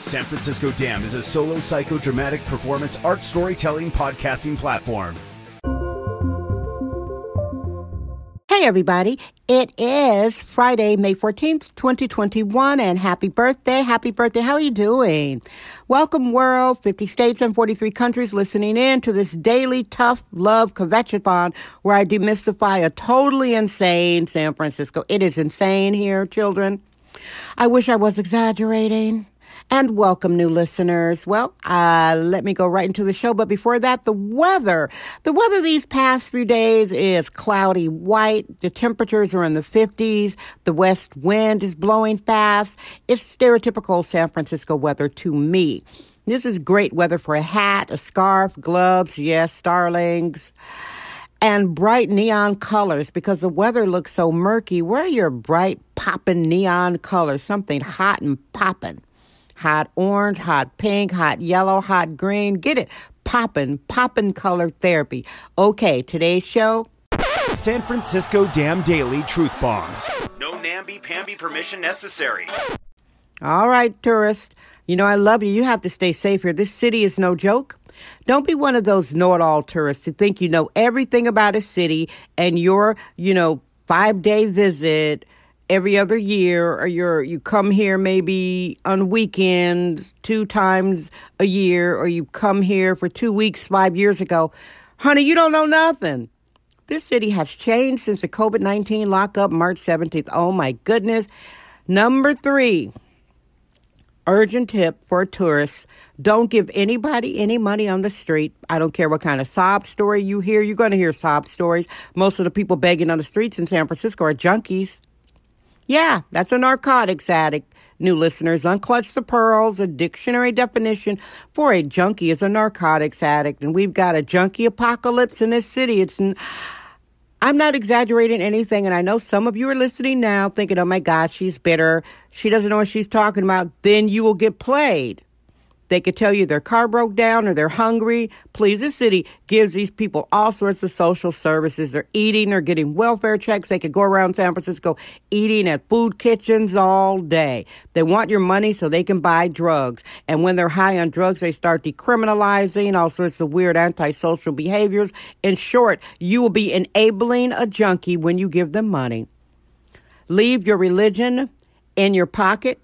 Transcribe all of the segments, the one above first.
San Francisco Dam is a solo psychodramatic performance art storytelling podcasting platform. Hey everybody, it is Friday, May 14th, 2021 and happy birthday, happy birthday. How are you doing? Welcome world, 50 states and 43 countries listening in to this daily tough love convention where I demystify a totally insane San Francisco. It is insane here, children. I wish I was exaggerating. And welcome, new listeners. Well, uh, let me go right into the show. But before that, the weather. The weather these past few days is cloudy white. The temperatures are in the 50s. The west wind is blowing fast. It's stereotypical San Francisco weather to me. This is great weather for a hat, a scarf, gloves, yes, starlings and bright neon colors because the weather looks so murky. Wear your bright popping neon colors, something hot and popping. Hot orange, hot pink, hot yellow, hot green. Get it? Poppin', poppin' color therapy. Okay, today's show. San Francisco Dam Daily Truth Bombs. No namby-pamby permission necessary. All right, tourists. You know I love you. You have to stay safe here. This city is no joke. Don't be one of those know it all tourists who think you know everything about a city and your, you know, five day visit every other year or you're you come here maybe on weekends two times a year or you come here for 2 weeks 5 years ago honey you don't know nothing this city has changed since the COVID-19 lockup March 17th oh my goodness number 3 urgent tip for tourists don't give anybody any money on the street. I don't care what kind of sob story you hear. You're going to hear sob stories. Most of the people begging on the streets in San Francisco are junkies. Yeah, that's a narcotics addict. New listeners, unclutch the pearls. A dictionary definition for a junkie is a narcotics addict, and we've got a junkie apocalypse in this city. It's. I'm not exaggerating anything, and I know some of you are listening now thinking, oh my God, she's bitter. She doesn't know what she's talking about. Then you will get played. They could tell you their car broke down or they're hungry. Please, the city gives these people all sorts of social services. They're eating, they're getting welfare checks. They could go around San Francisco eating at food kitchens all day. They want your money so they can buy drugs. And when they're high on drugs, they start decriminalizing all sorts of weird antisocial behaviors. In short, you will be enabling a junkie when you give them money. Leave your religion in your pocket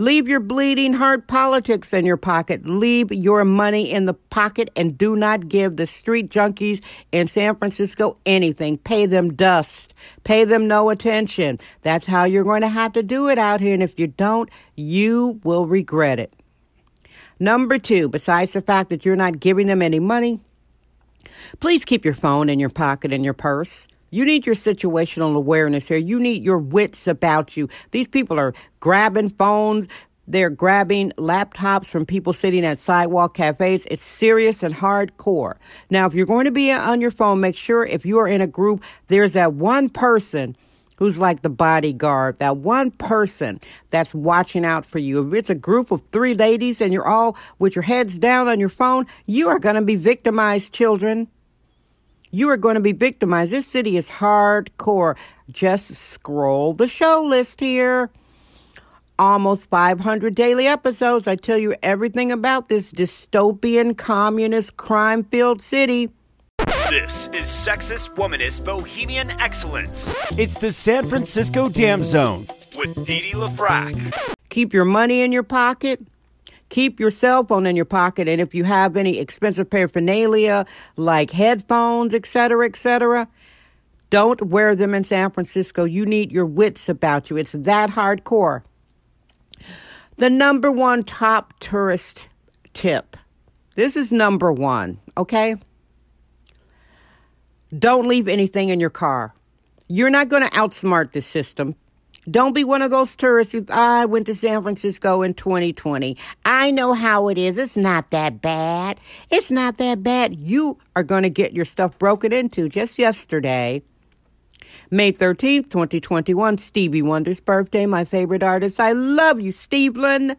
Leave your bleeding heart politics in your pocket. Leave your money in the pocket and do not give the street junkies in San Francisco anything. Pay them dust. Pay them no attention. That's how you're going to have to do it out here. And if you don't, you will regret it. Number two, besides the fact that you're not giving them any money, please keep your phone in your pocket and your purse. You need your situational awareness here. You need your wits about you. These people are grabbing phones. They're grabbing laptops from people sitting at sidewalk cafes. It's serious and hardcore. Now, if you're going to be on your phone, make sure if you are in a group, there's that one person who's like the bodyguard, that one person that's watching out for you. If it's a group of three ladies and you're all with your heads down on your phone, you are going to be victimized, children. You are going to be victimized. This city is hardcore. Just scroll the show list here. Almost 500 daily episodes. I tell you everything about this dystopian, communist, crime filled city. This is sexist, womanist, bohemian excellence. It's the San Francisco Dam Zone with Didi LaFrac. Keep your money in your pocket. Keep your cell phone in your pocket, and if you have any expensive paraphernalia like headphones, etc., etc., don't wear them in San Francisco. You need your wits about you. It's that hardcore. The number one top tourist tip. This is number one, okay? Don't leave anything in your car. You're not going to outsmart the system. Don't be one of those tourists who, oh, I went to San Francisco in 2020. I know how it is. It's not that bad. It's not that bad. You are going to get your stuff broken into just yesterday. May 13th, 2021, Stevie Wonder's birthday, my favorite artist. I love you, Steveland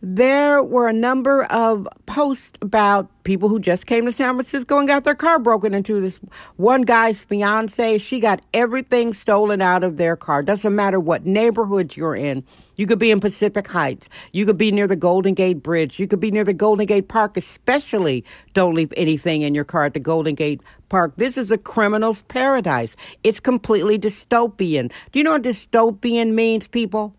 there were a number of posts about people who just came to San Francisco and got their car broken into. This one guy's fiance, she got everything stolen out of their car. Doesn't matter what neighborhood you're in. You could be in Pacific Heights. You could be near the Golden Gate Bridge. You could be near the Golden Gate Park, especially don't leave anything in your car at the Golden Gate Park. This is a criminal's paradise. It's completely dystopian. Do you know what dystopian means, people?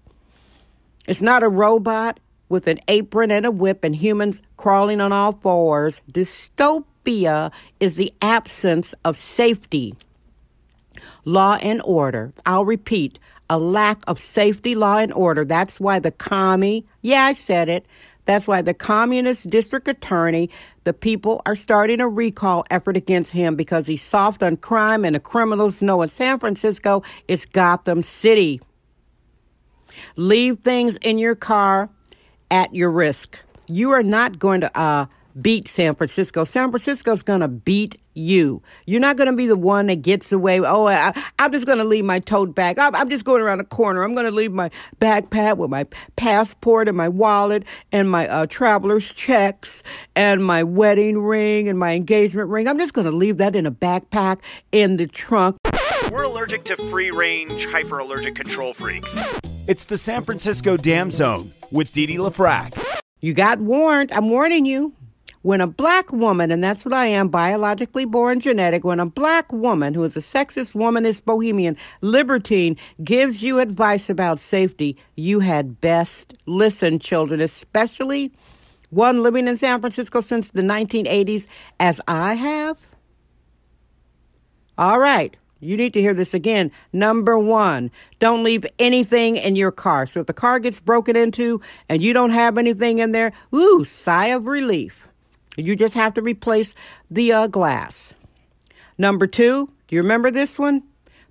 It's not a robot with an apron and a whip and humans crawling on all fours. Dystopia is the absence of safety, law, and order. I'll repeat a lack of safety, law, and order. That's why the commie, yeah, I said it. That's why the communist district attorney, the people are starting a recall effort against him because he's soft on crime and the criminals know in San Francisco it's Gotham City. Leave things in your car at your risk. You are not going to uh, beat San Francisco. San Francisco's going to beat you. You're not going to be the one that gets away. Oh, I, am just going to leave my tote bag. I'm, I'm just going around the corner. I'm going to leave my backpack with my passport and my wallet and my uh, traveler's checks and my wedding ring and my engagement ring. I'm just going to leave that in a backpack in the trunk. We're allergic to free range, hyper allergic control freaks. It's the San Francisco Dam Zone with Dee Dee LaFrac. You got warned. I'm warning you. When a black woman, and that's what I am, biologically born genetic, when a black woman who is a sexist, womanist, bohemian, libertine gives you advice about safety, you had best listen, children, especially one living in San Francisco since the 1980s, as I have. All right. You need to hear this again. Number one, don't leave anything in your car. So if the car gets broken into and you don't have anything in there, ooh, sigh of relief. You just have to replace the uh, glass. Number two, do you remember this one?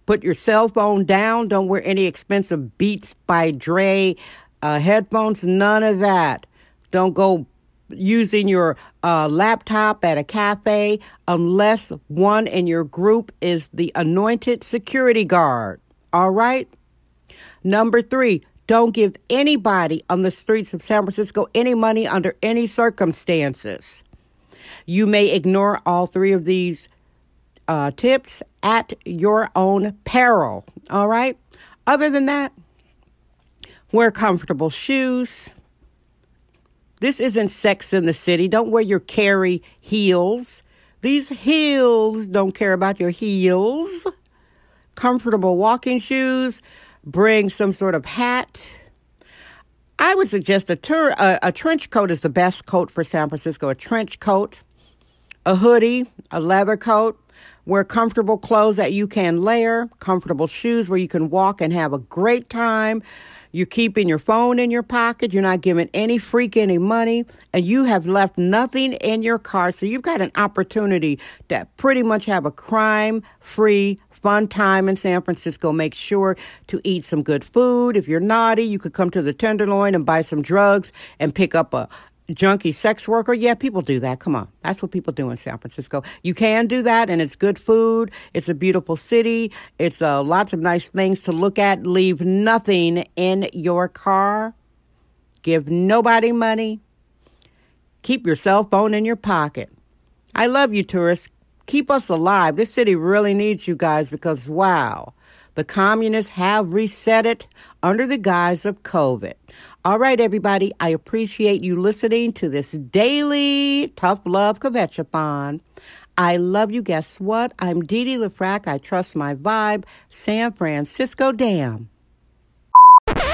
Put your cell phone down. Don't wear any expensive Beats by Dre uh, headphones. None of that. Don't go using your uh, laptop at a cafe unless one in your group is the anointed security guard. All right? Number three, don't give anybody on the streets of San Francisco any money under any circumstances. You may ignore all three of these uh, tips at your own peril. All right? Other than that, wear comfortable shoes this isn't sex in the city. Don't wear your Carrie heels. These heels don't care about your heels. Comfortable walking shoes. Bring some sort of hat. I would suggest a, tur- a, a trench coat is the best coat for San Francisco. A trench coat, a hoodie, a leather coat. Wear comfortable clothes that you can layer, comfortable shoes where you can walk and have a great time. You're keeping your phone in your pocket. You're not giving any freak any money. And you have left nothing in your car. So you've got an opportunity to pretty much have a crime free fun time in San Francisco. Make sure to eat some good food. If you're naughty, you could come to the Tenderloin and buy some drugs and pick up a junkie sex worker. Yeah, people do that. Come on. That's what people do in San Francisco. You can do that, and it's good food. It's a beautiful city. It's uh, lots of nice things to look at. Leave nothing in your car. Give nobody money. Keep your cell phone in your pocket. I love you, tourists. Keep us alive. This city really needs you guys because, wow, the communists have reset it under the guise of COVID. All right, everybody, I appreciate you listening to this daily Tough Love Kvetchathon. I love you. Guess what? I'm Dee Dee LaFrac. I trust my vibe. San Francisco Dam.